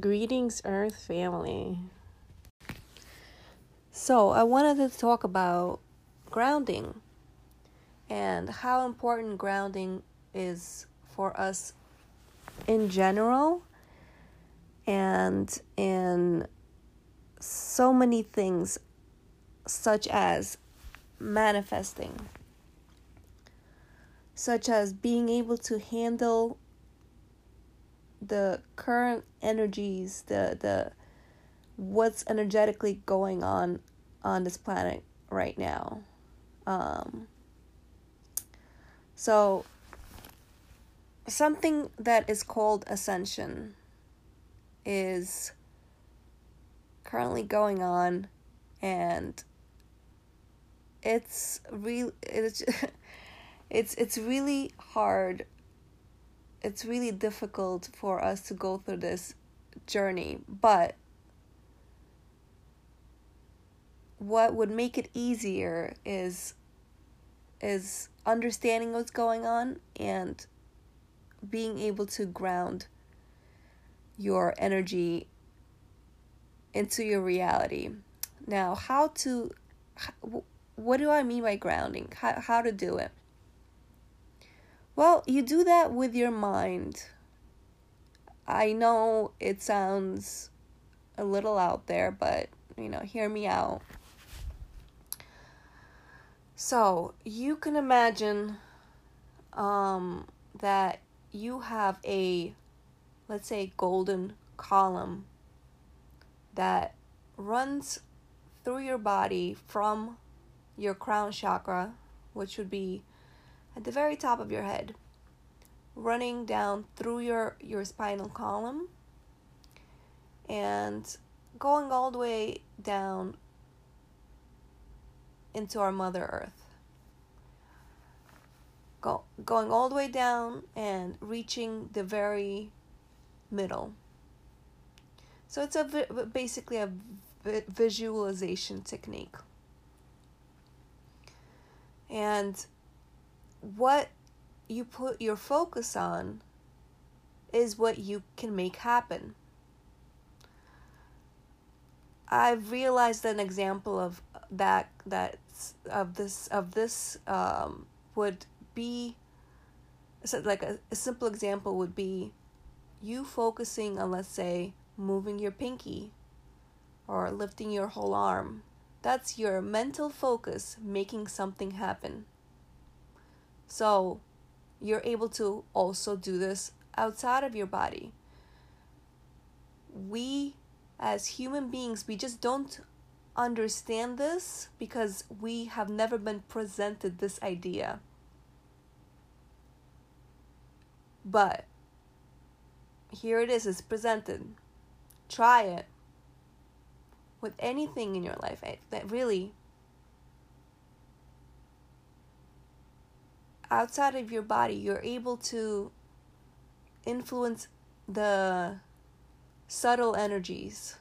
Greetings, Earth family. So, I wanted to talk about grounding and how important grounding is for us in general and in so many things, such as manifesting, such as being able to handle the current energies, the the what's energetically going on on this planet right now. Um, so something that is called ascension is currently going on and it's real it's it's it's really hard it's really difficult for us to go through this journey, but what would make it easier is is understanding what's going on and being able to ground your energy into your reality. Now, how to what do I mean by grounding? How how to do it? Well, you do that with your mind. I know it sounds a little out there, but you know, hear me out. So, you can imagine um, that you have a, let's say, golden column that runs through your body from your crown chakra, which would be at the very top of your head, running down through your, your spinal column and going all the way down into our Mother Earth. Go, going all the way down and reaching the very middle. So it's a basically a visualization technique. And what you put your focus on is what you can make happen. I've realized an example of that that of this of this um, would be so like a, a simple example would be you focusing on let's say moving your pinky or lifting your whole arm. That's your mental focus making something happen. So you're able to also do this outside of your body. We, as human beings, we just don't understand this because we have never been presented this idea. But here it is, it's presented. Try it with anything in your life. Eh, that really outside of your body, you're able to influence the subtle energies.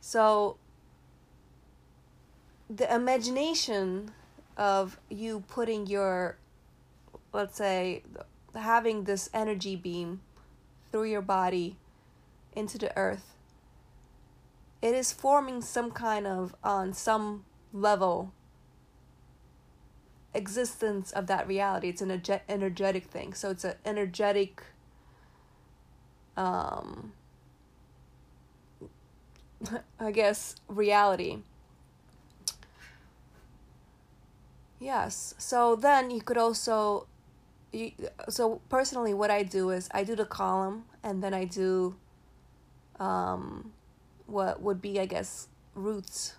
So, the imagination of you putting your, let's say, having this energy beam through your body into the earth, it is forming some kind of, on some level, existence of that reality. It's an energetic thing. So it's an energetic um I guess reality. Yes. So then you could also you, so personally what I do is I do the column and then I do um what would be I guess roots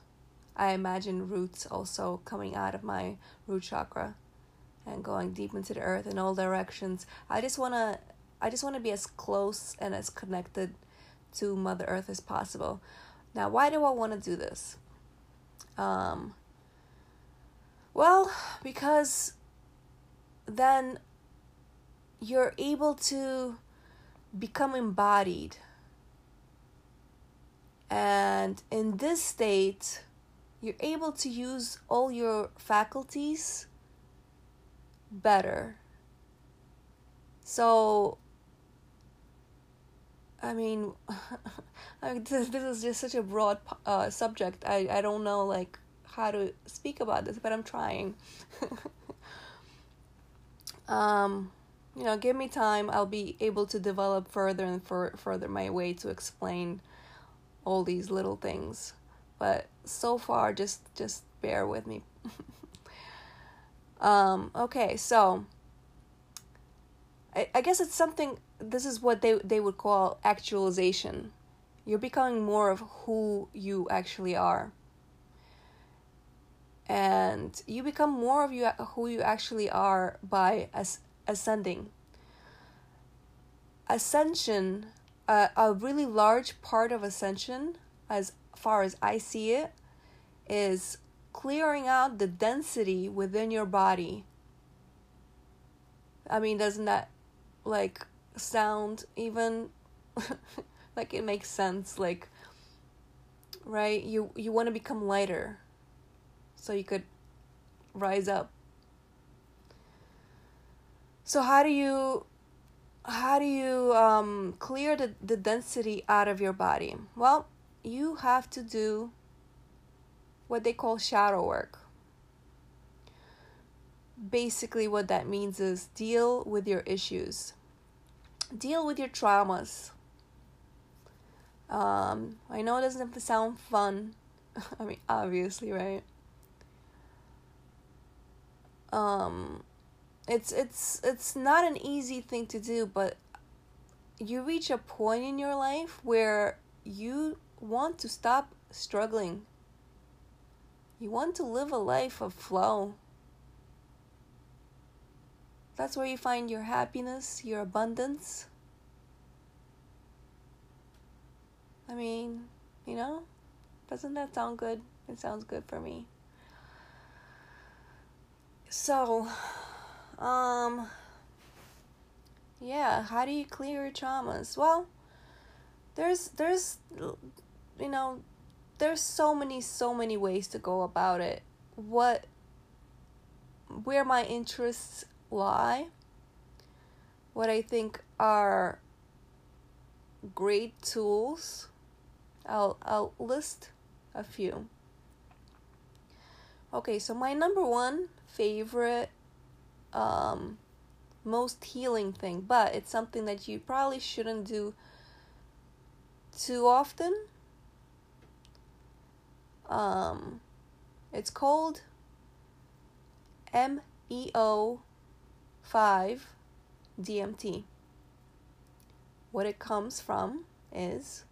I imagine roots also coming out of my root chakra and going deep into the earth in all directions. I just want to I just want to be as close and as connected to Mother Earth as possible. Now, why do I want to do this? Um well, because then you're able to become embodied. And in this state, you're able to use all your faculties better. So, I mean, I this, is just such a broad uh, subject. I, I don't know like how to speak about this, but I'm trying. um, you know, give me time. I'll be able to develop further and for, further my way to explain all these little things. But so far, just just bear with me. um, okay, so I, I guess it's something this is what they they would call actualization. You're becoming more of who you actually are. And you become more of you who you actually are by as, ascending. Ascension, uh, a really large part of ascension, as far as I see it, is clearing out the density within your body. I mean, doesn't that like sound even like it makes sense like right? You you want to become lighter so you could rise up. So how do you how do you um, clear the, the density out of your body? Well you have to do what they call shadow work basically what that means is deal with your issues deal with your traumas. Um, I know it doesn't sound fun. I mean, obviously, right? Um, it's it's it's not an easy thing to do, but you reach a point in your life where you want to stop struggling. You want to live a life of flow. That's where you find your happiness, your abundance. I mean, you know, doesn't that sound good? It sounds good for me. So, um, yeah, how do you clear your traumas? Well, there's, there's, you know, there's so many, so many ways to go about it. What, where my interests lie, what I think are great tools. I'll I'll list a few. Okay, so my number one favorite um most healing thing, but it's something that you probably shouldn't do too often. Um it's called MEO 5 DMT. What it comes from is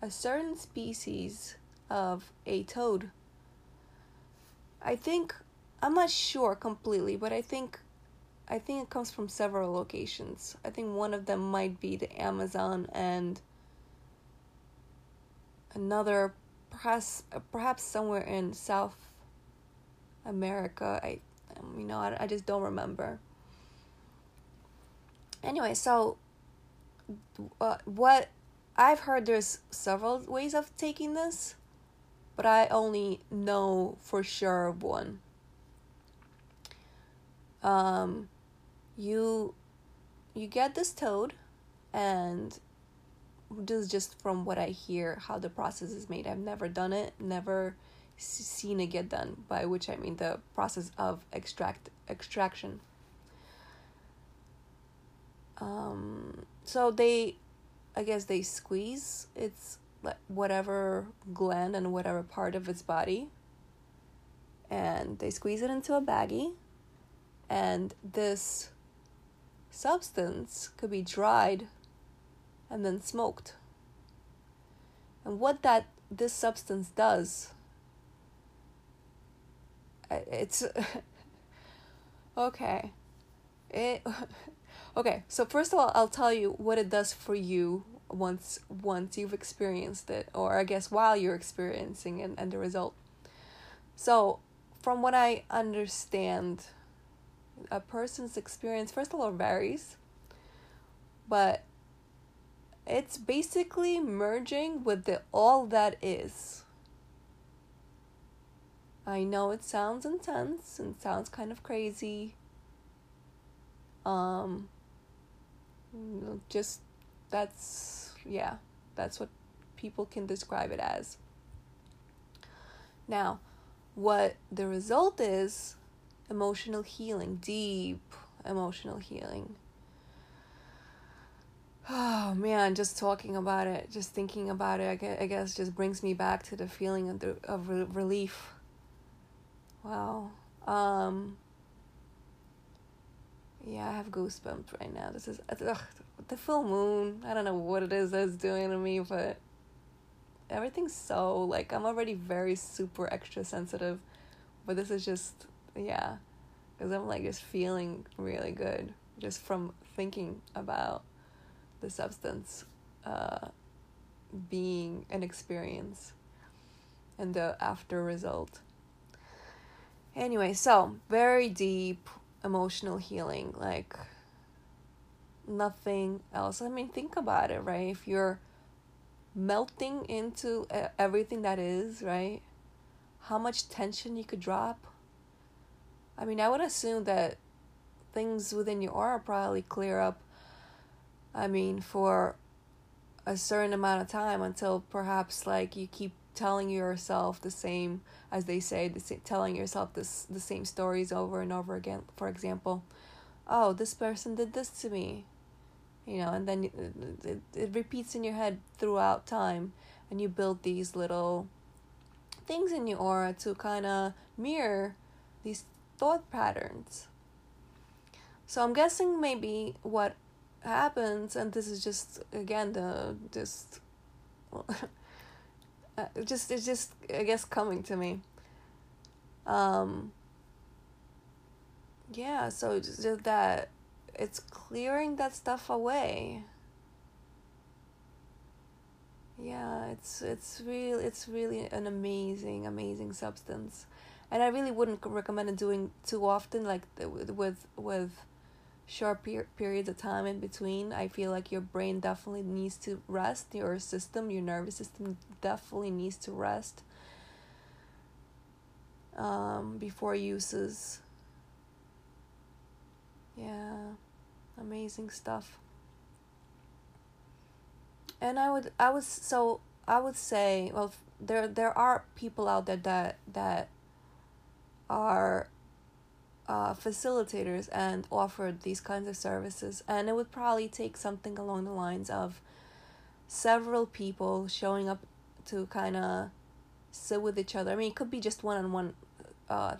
a certain species of a toad. I think I'm not sure completely, but I think I think it comes from several locations. I think one of them might be the Amazon and another perhaps perhaps somewhere in South America. I you know, I, I just don't remember. Anyway, so uh, what I've heard there's several ways of taking this, but I only know for sure one. Um, you you get this toad, and this is just from what I hear how the process is made. I've never done it, never seen it get done, by which I mean the process of extract extraction. Um, so they, I guess they squeeze its whatever gland and whatever part of its body, and they squeeze it into a baggie, and this substance could be dried and then smoked. And what that this substance does it's okay. It okay. So first of all, I'll tell you what it does for you once once you've experienced it, or I guess while you're experiencing it and the result. So, from what I understand, a person's experience first of all varies, but it's basically merging with the all that is. I know it sounds intense and sounds kind of crazy. Um, just that's yeah, that's what people can describe it as. Now, what the result is emotional healing, deep emotional healing. Oh man, just talking about it, just thinking about it, I guess, I guess just brings me back to the feeling of, the, of relief. Wow. Um, yeah, I have goosebumps right now. This is ugh, the full moon. I don't know what it is that's doing to me, but everything's so like I'm already very super extra sensitive, but this is just yeah, because I'm like just feeling really good just from thinking about the substance uh, being an experience and the after result. Anyway, so very deep emotional healing, like nothing else. I mean, think about it, right? If you're melting into everything that is, right? How much tension you could drop. I mean, I would assume that things within your aura probably clear up I mean, for a certain amount of time until perhaps like you keep telling yourself the same, as they say, the same, telling yourself this the same stories over and over again. For example, oh, this person did this to me, you know, and then it, it, it repeats in your head throughout time, and you build these little things in your aura to kind of mirror these thought patterns. So I'm guessing maybe what happens and this is just again the just uh, just it's just i guess coming to me. Um yeah so just that it's clearing that stuff away. Yeah it's it's real it's really an amazing amazing substance. And i really wouldn't recommend it doing too often like with with short per- periods of time in between, I feel like your brain definitely needs to rest. Your system, your nervous system definitely needs to rest um, before uses. Yeah, amazing stuff. And I would, I was so I would say, well, there there are people out there that that are uh, facilitators and offered these kinds of services. And it would probably take something along the lines of several people showing up to kind of sit with each other. I mean, it could be just one on one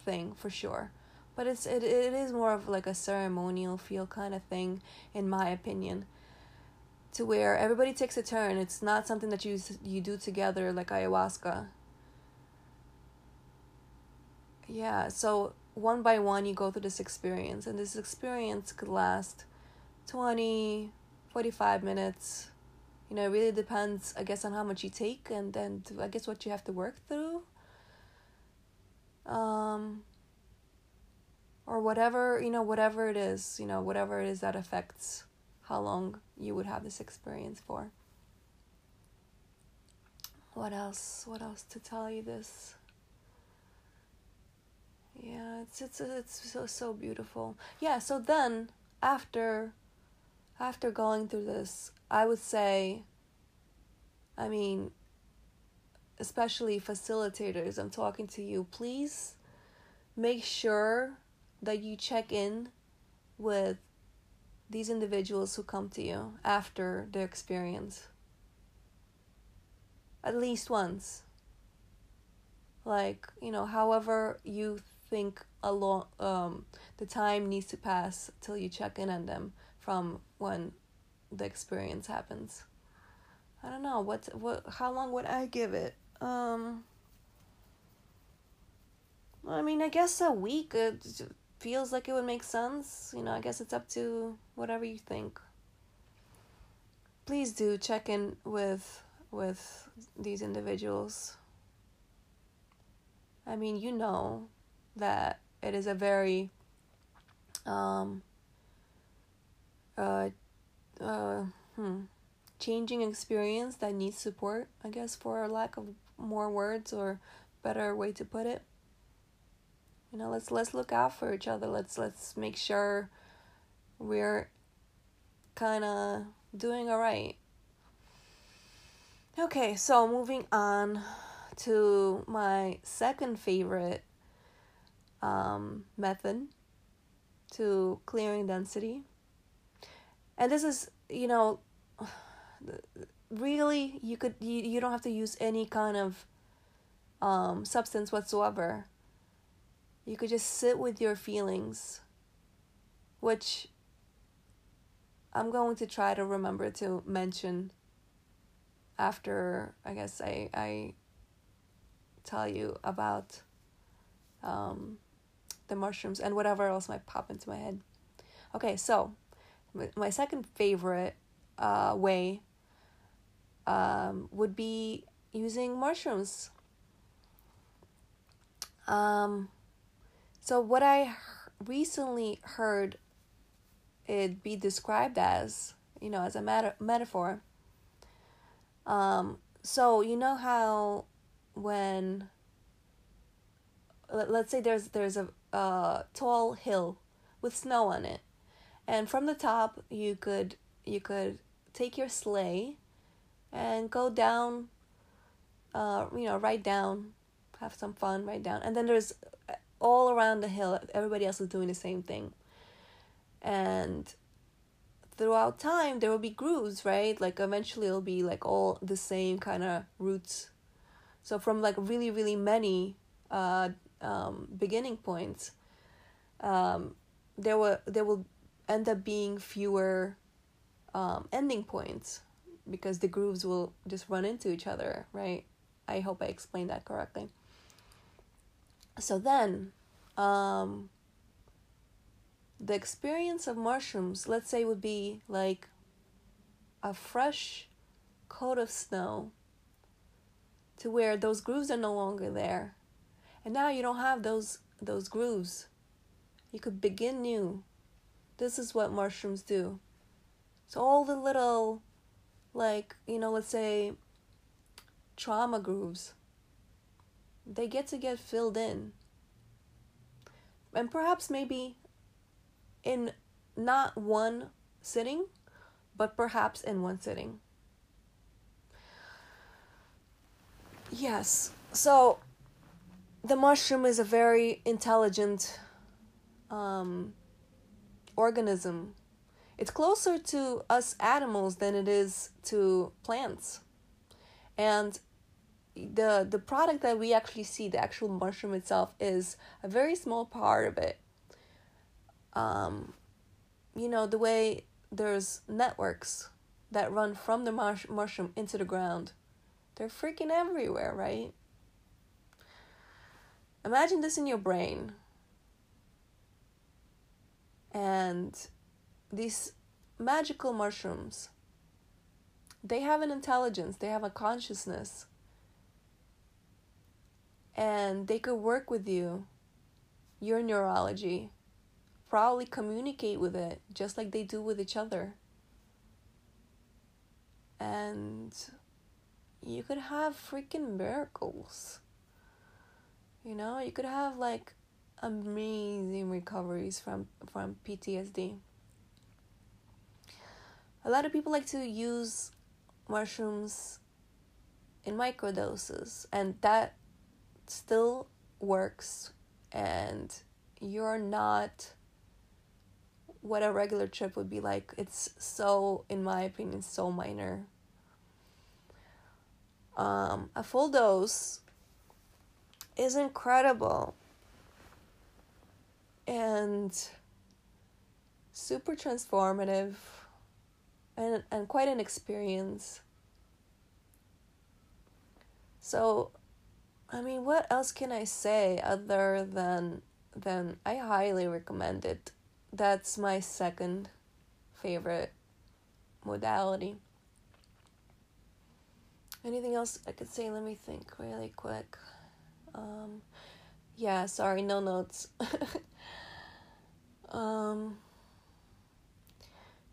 thing for sure. But it's it, it is more of like a ceremonial feel kind of thing in my opinion. To where everybody takes a turn. It's not something that you you do together like ayahuasca. Yeah, so one by one you go through this experience. And this experience could last 20 45 minutes. You know it really depends i guess on how much you take and then i guess what you have to work through. Um or whatever you know whatever it is you know whatever it is that affects how long you would have this experience for. What else? What else to tell you this yeah it's it's it's so so beautiful. Yeah so then after after going through this i would say i mean especially facilitators i'm talking to you please make sure that you check in with these individuals who come to you after their experience. At least once. Like you know however you think a long um the time needs to pass till you check in on them from when the experience happens. I don't know what what how long would I give it? Um I mean, I guess a week it feels like it would make sense. You know, I guess it's up to whatever you think. Please do check in with with these individuals. I mean, you know that it is a very um, uh, uh, hmm, changing experience that needs support, I guess, for lack of more words or better way to put it. You know, let's let's look out for each other. Let's let's make sure we're kind of doing all right. Okay, so moving on to my second favorite um, method to clearing density. And this is, you know, really you could you, you don't have to use any kind of um, substance whatsoever. You could just sit with your feelings, which I'm going to try to remember to mention after I guess I I tell you about um, the mushrooms and whatever else might pop into my head. Okay, so my second favorite uh, way um, would be using mushrooms. Um, so what I recently heard it be described as, you know, as a meta- metaphor. Um, so you know how when let's say there's there's a, a tall hill with snow on it, and from the top you could you could take your sleigh and go down uh you know right down have some fun right down. And then there's all around the hill everybody else is doing the same thing. And throughout time there will be grooves right? Like eventually it'll be like all the same kind of routes so from like really really many uh um beginning points um there will there will end up being fewer um ending points because the grooves will just run into each other right? I hope i explained that correctly. So then um, the experience of mushrooms let's say would be like a fresh coat of snow to where those grooves are no longer there and now you don't have those those grooves you could begin new this is what mushrooms do so all the little like you know let's say trauma grooves they get to get filled in. And perhaps maybe in not one sitting, but perhaps in one sitting. Yes, so the mushroom is a very intelligent um, organism. It's closer to us animals than it is to plants. And the the product that we actually see, the actual mushroom itself, is a very small part of it. Um, you know the way there's networks that run from the mush- mushroom into the ground, they're freaking everywhere, right? Imagine this in your brain. And these magical mushrooms, they have an intelligence, they have a consciousness and they could work with you, your neurology, probably communicate with it just like they do with each other. And you could have freaking miracles. You know, you could have like amazing recoveries from from PTSD. A lot of people like to use mushrooms in microdoses and that still works and you're not what a regular trip would be like. It's so, in my opinion, so minor. Um, a full dose is incredible and super transformative and, and quite an experience. So I mean, what else can I say other than than I highly recommend it. That's my second favorite modality. Anything else I could say? Let me think really quick. Um, yeah, sorry, no notes. um,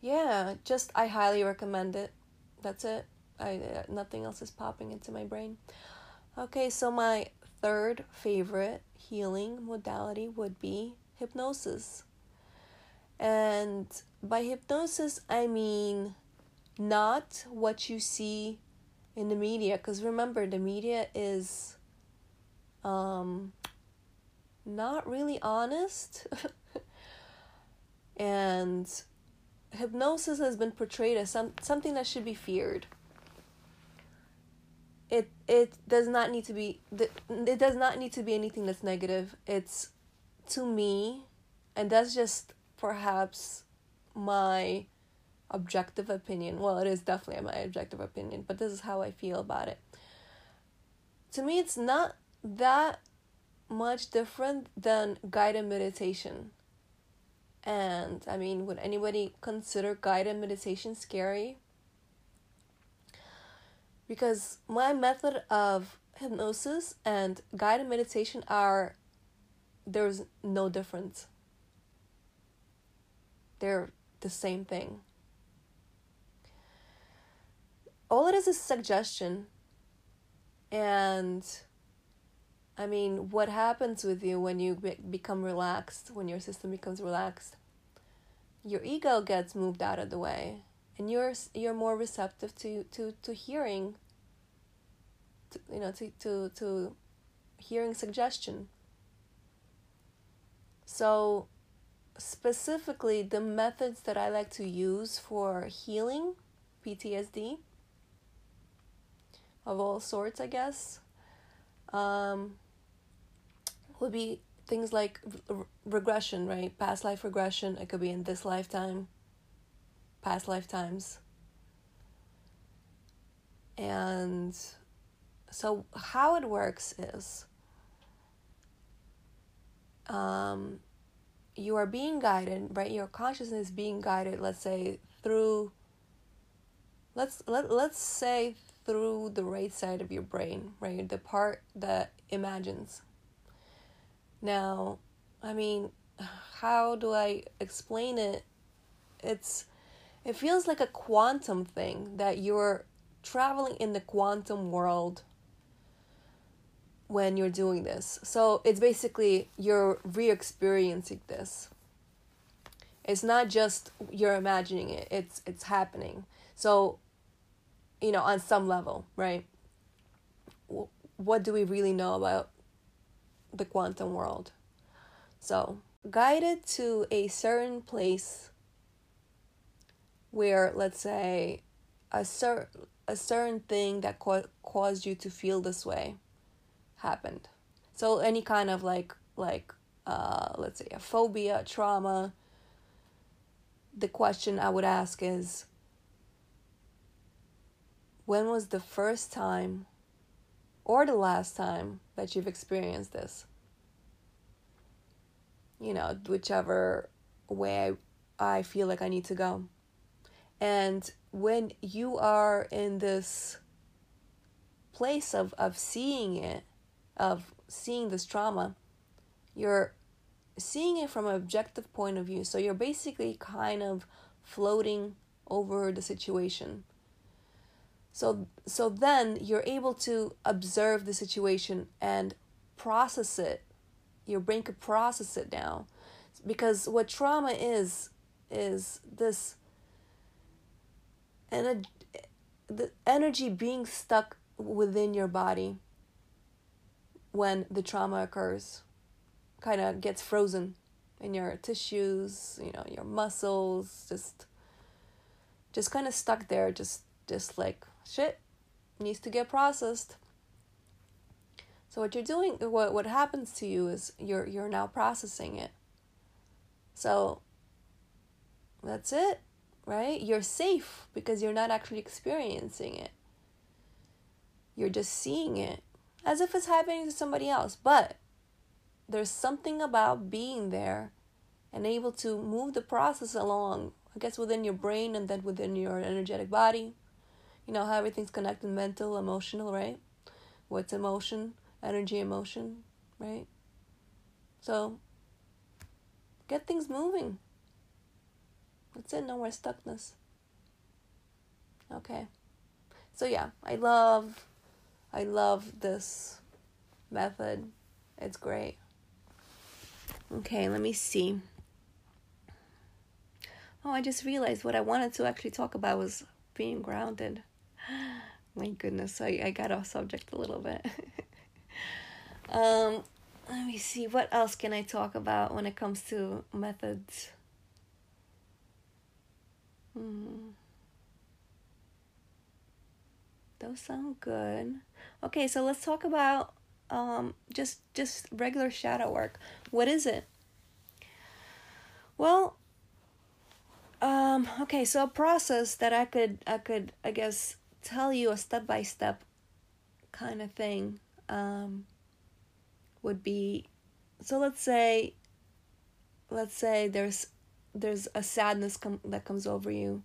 yeah, just I highly recommend it. That's it. I uh, nothing else is popping into my brain. Okay, so my third favorite healing modality would be hypnosis. And by hypnosis, I mean not what you see in the media because remember the media is um not really honest. And hypnosis has been portrayed as some something that should be feared. It it does not need to be it does not need to be anything that's negative. It's to me and that's just perhaps my objective opinion. Well it is definitely my objective opinion but this is how i feel about it. To me it's not that much different than guided meditation and i mean would anybody consider guided meditation scary because my method of hypnosis and guided meditation are there's no difference. They're the same thing. All it is is suggestion. And I mean, what happens with you when you be- become relaxed, when your system becomes relaxed? Your ego gets moved out of the way and you're you're more receptive to to to hearing to, you know to to to hearing suggestion so specifically the methods that i like to use for healing ptsd of all sorts i guess um, would be things like re- regression right past life regression it could be in this lifetime past lifetimes. And so, how it works is um, you are being guided, right? Your consciousness being guided, let's say, through, let's, let, let's say, through the right side of your brain, right? The part that imagines. Now, I mean, how do I explain it? It's it feels like a quantum thing that you're traveling in the quantum world when you're doing this. So it's basically you're re experiencing this. It's not just you're imagining it, it's it's happening. So, you know, on some level, right? What do we really know about the quantum world? So, guided to a certain place where let's say a cer- a certain thing that co- caused you to feel this way happened so any kind of like like uh let's say a phobia trauma the question i would ask is when was the first time or the last time that you've experienced this you know whichever way i, I feel like i need to go and when you are in this place of, of seeing it, of seeing this trauma, you're seeing it from an objective point of view. So you're basically kind of floating over the situation. So so then you're able to observe the situation and process it. Your brain could process it now. Because what trauma is is this and the energy being stuck within your body when the trauma occurs kind of gets frozen in your tissues you know your muscles just just kind of stuck there just just like shit needs to get processed so what you're doing what what happens to you is you're you're now processing it so that's it right? You're safe because you're not actually experiencing it. You're just seeing it as if it's happening to somebody else. But there's something about being there and able to move the process along, I guess, within your brain and then within your energetic body. You know how everything's connected mental, emotional, right? What's emotion? Energy, emotion, right? So, get things moving. That's it, no more stuckness. Okay. So yeah, I love I love this method. It's great. Okay, let me see. Oh, I just realized what I wanted to actually talk about was being grounded. My goodness, I, I got off subject a little bit. um, let me see, what else can I talk about when it comes to methods? Hmm. Those sound good. Okay, so let's talk about um just just regular shadow work. What is it? Well, um okay, so a process that I could I could I guess tell you a step by step kind of thing um would be so let's say let's say there's there's a sadness com- that comes over you.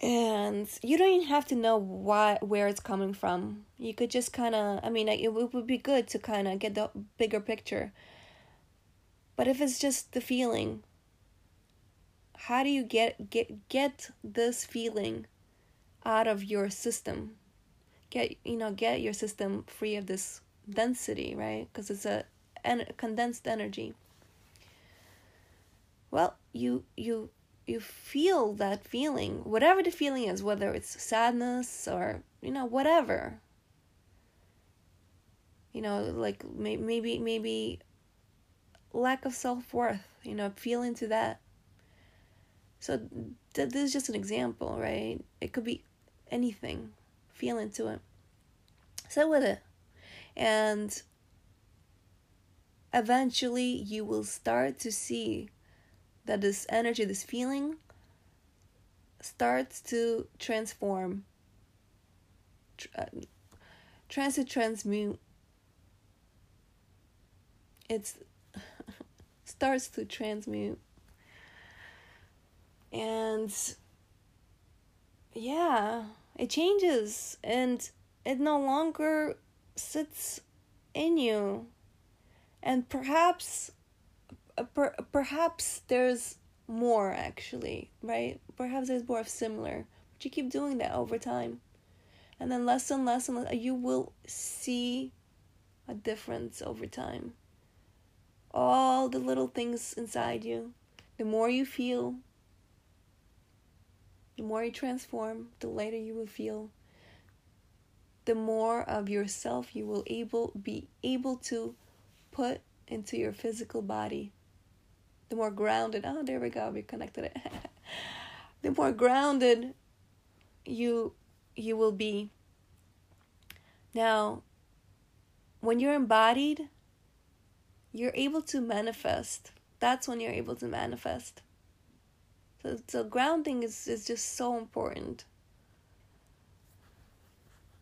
And you don't even have to know why where it's coming from. You could just kind of i mean it would be good to kind of get the bigger picture. But if it's just the feeling how do you get get get this feeling out of your system. Get you know get your system free of this density right? Because it's a en- condensed energy. Well you you you feel that feeling whatever the feeling is whether it's sadness or you know whatever. You know like maybe maybe lack of self-worth you know feel into that. So th- this is just an example right? It could be anything feel into it. Sit with it. And eventually you will start to see that this energy, this feeling, starts to transform, uh, tries to transmute. It's starts to transmute, and yeah, it changes, and it no longer sits in you, and perhaps uh, per, perhaps there's more actually, right? Perhaps there's more of similar, but you keep doing that over time. And then less and less and less, you will see a difference over time. All the little things inside you, the more you feel, the more you transform, the lighter you will feel. The more of yourself you will able be able to put into your physical body. The more grounded oh there we go we connected it. The more grounded you you will be. Now when you're embodied you're able to manifest. That's when you're able to manifest so, so grounding is, is just so important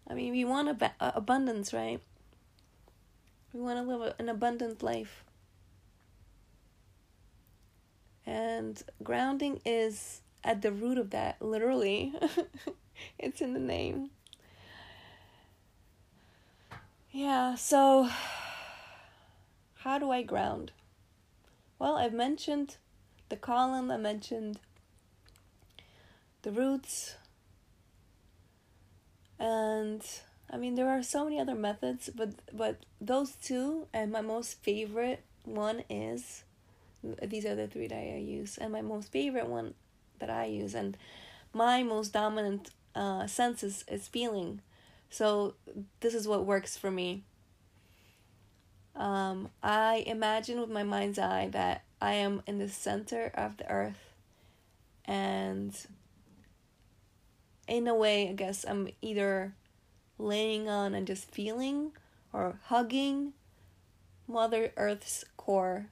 i mean we want ab- uh, abundance right we want to live an abundant life and grounding is at the root of that, literally. it's in the name. Yeah, so how do I ground? Well, I've mentioned the column, I mentioned the roots, and I mean there are so many other methods, but but those two and my most favorite one is these are the three that I use, and my most favorite one that I use, and my most dominant uh, sense is, is feeling. So this is what works for me. Um, I imagine with my mind's eye that I am in the center of the earth, and in a way, I guess I'm either laying on and just feeling or hugging Mother Earth's core.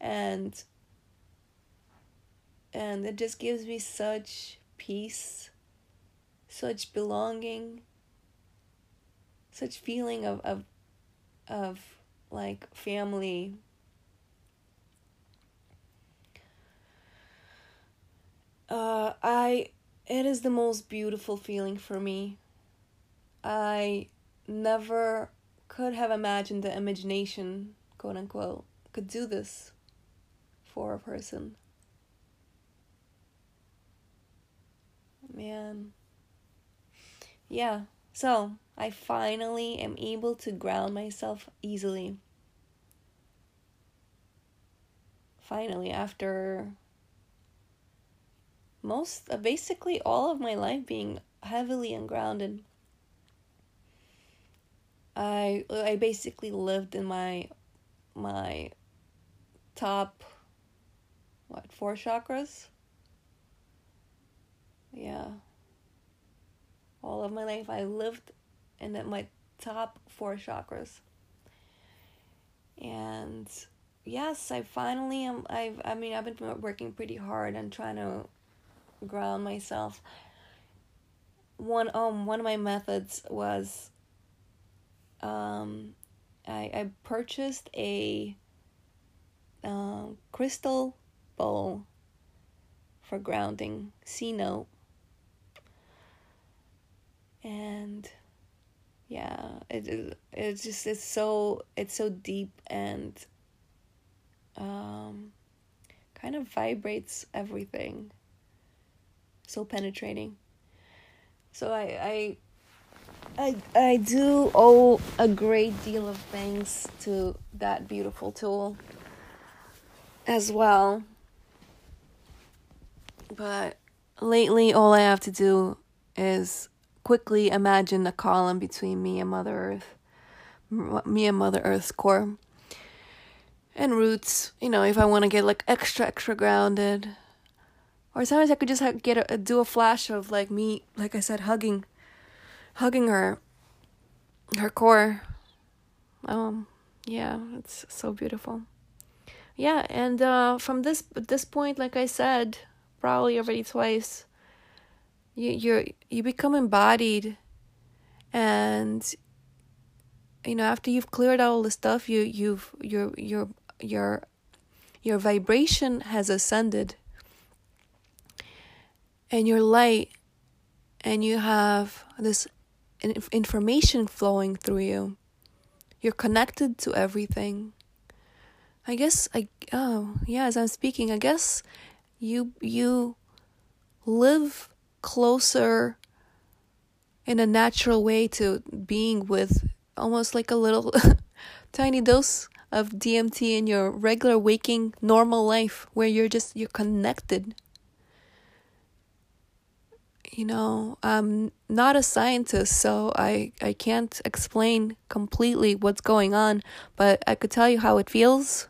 And and it just gives me such peace such belonging such feeling of of of like family. Uh i it is the most beautiful feeling for me i never could have imagined the imagination quote unquote could do this for a person. Man. Yeah, so I finally am able to ground myself easily. Finally, after most uh, basically all of my life being heavily ungrounded. I I basically lived in my my top what four chakras? Yeah. All of my life i lived in my top four chakras. And yes i finally am i've i mean i've been working pretty hard and trying to ground myself. One um one of my methods was um i i purchased a um, crystal bowl for grounding C note and yeah it, it it's just it's so it's so deep and um kind of vibrates everything so penetrating so i i i, I do owe a great deal of thanks to that beautiful tool as well. But lately, all I have to do is quickly imagine the column between me and Mother Earth, me and Mother Earth's core, and roots. You know, if I want to get like extra, extra grounded, or sometimes I could just get a, do a flash of like me, like I said, hugging, hugging her, her core. Um, yeah, it's so beautiful. Yeah and uh, from this this point like i said probably already twice you you you become embodied. And you know after you've cleared out all the stuff you you've your your your your vibration has ascended and you're light and you have this information flowing through you. You're connected to everything. I guess I oh yeah as I'm speaking I guess you you live closer in a natural way to being with almost like a little tiny dose of DMT in your regular waking normal life where you're just you're connected you know i'm not a scientist so i i can't explain completely what's going on but i could tell you how it feels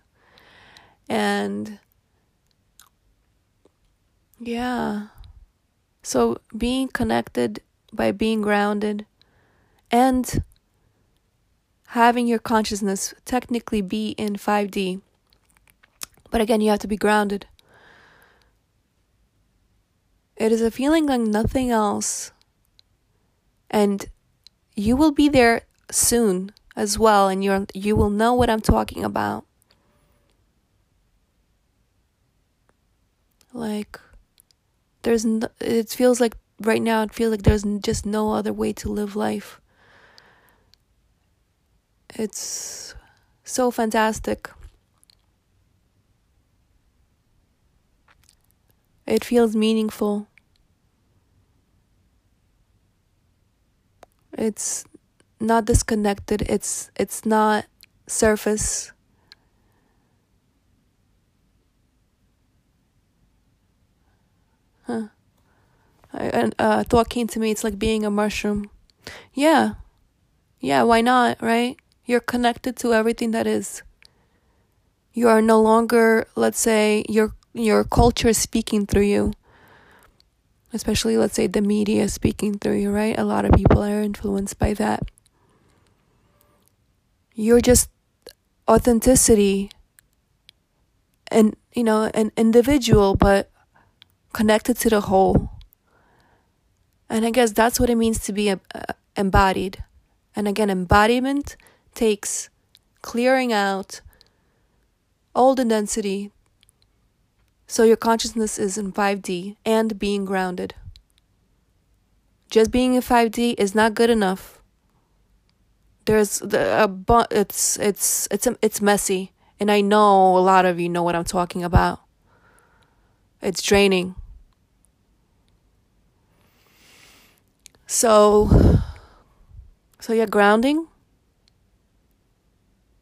and yeah. So being connected by being grounded and having your consciousness technically be in 5D. But again, you have to be grounded. It is a feeling like nothing else. And you will be there soon as well and you you will know what I'm talking about. Like, there's, no, it feels like right now, it feels like there's just no other way to live life. It's so fantastic. It feels meaningful. It's not disconnected. It's it's not surface. Huh. And uh, thought came to me. It's like being a mushroom. Yeah. Yeah. Why not? Right. You're connected to everything that is. You are no longer, let's say, your your culture is speaking through you. Especially, let's say, the media speaking through you. Right. A lot of people are influenced by that. You're just authenticity and you know an individual but connected to the whole. And I guess that's what it means to be uh, embodied. And again, embodiment takes clearing out all the density so your consciousness is in 5D and being grounded. Just being in 5D is not good enough. There's the a it's it's it's it's messy and I know a lot of you know what I'm talking about. It's draining. So, so yeah, grounding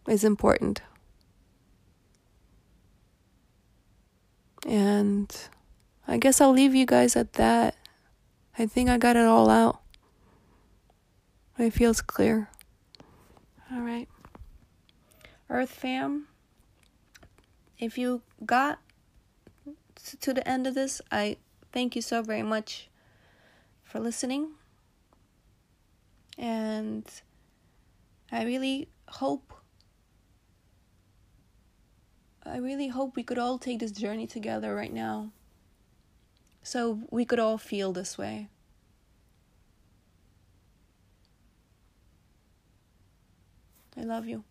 is important. And I guess I'll leave you guys at that. I think I got it all out. It feels clear. All right. Earth fam, if you got to the end of this, I thank you so very much for listening. And I really hope I really hope we could all take this journey together right now. So we could all feel this way. I love you.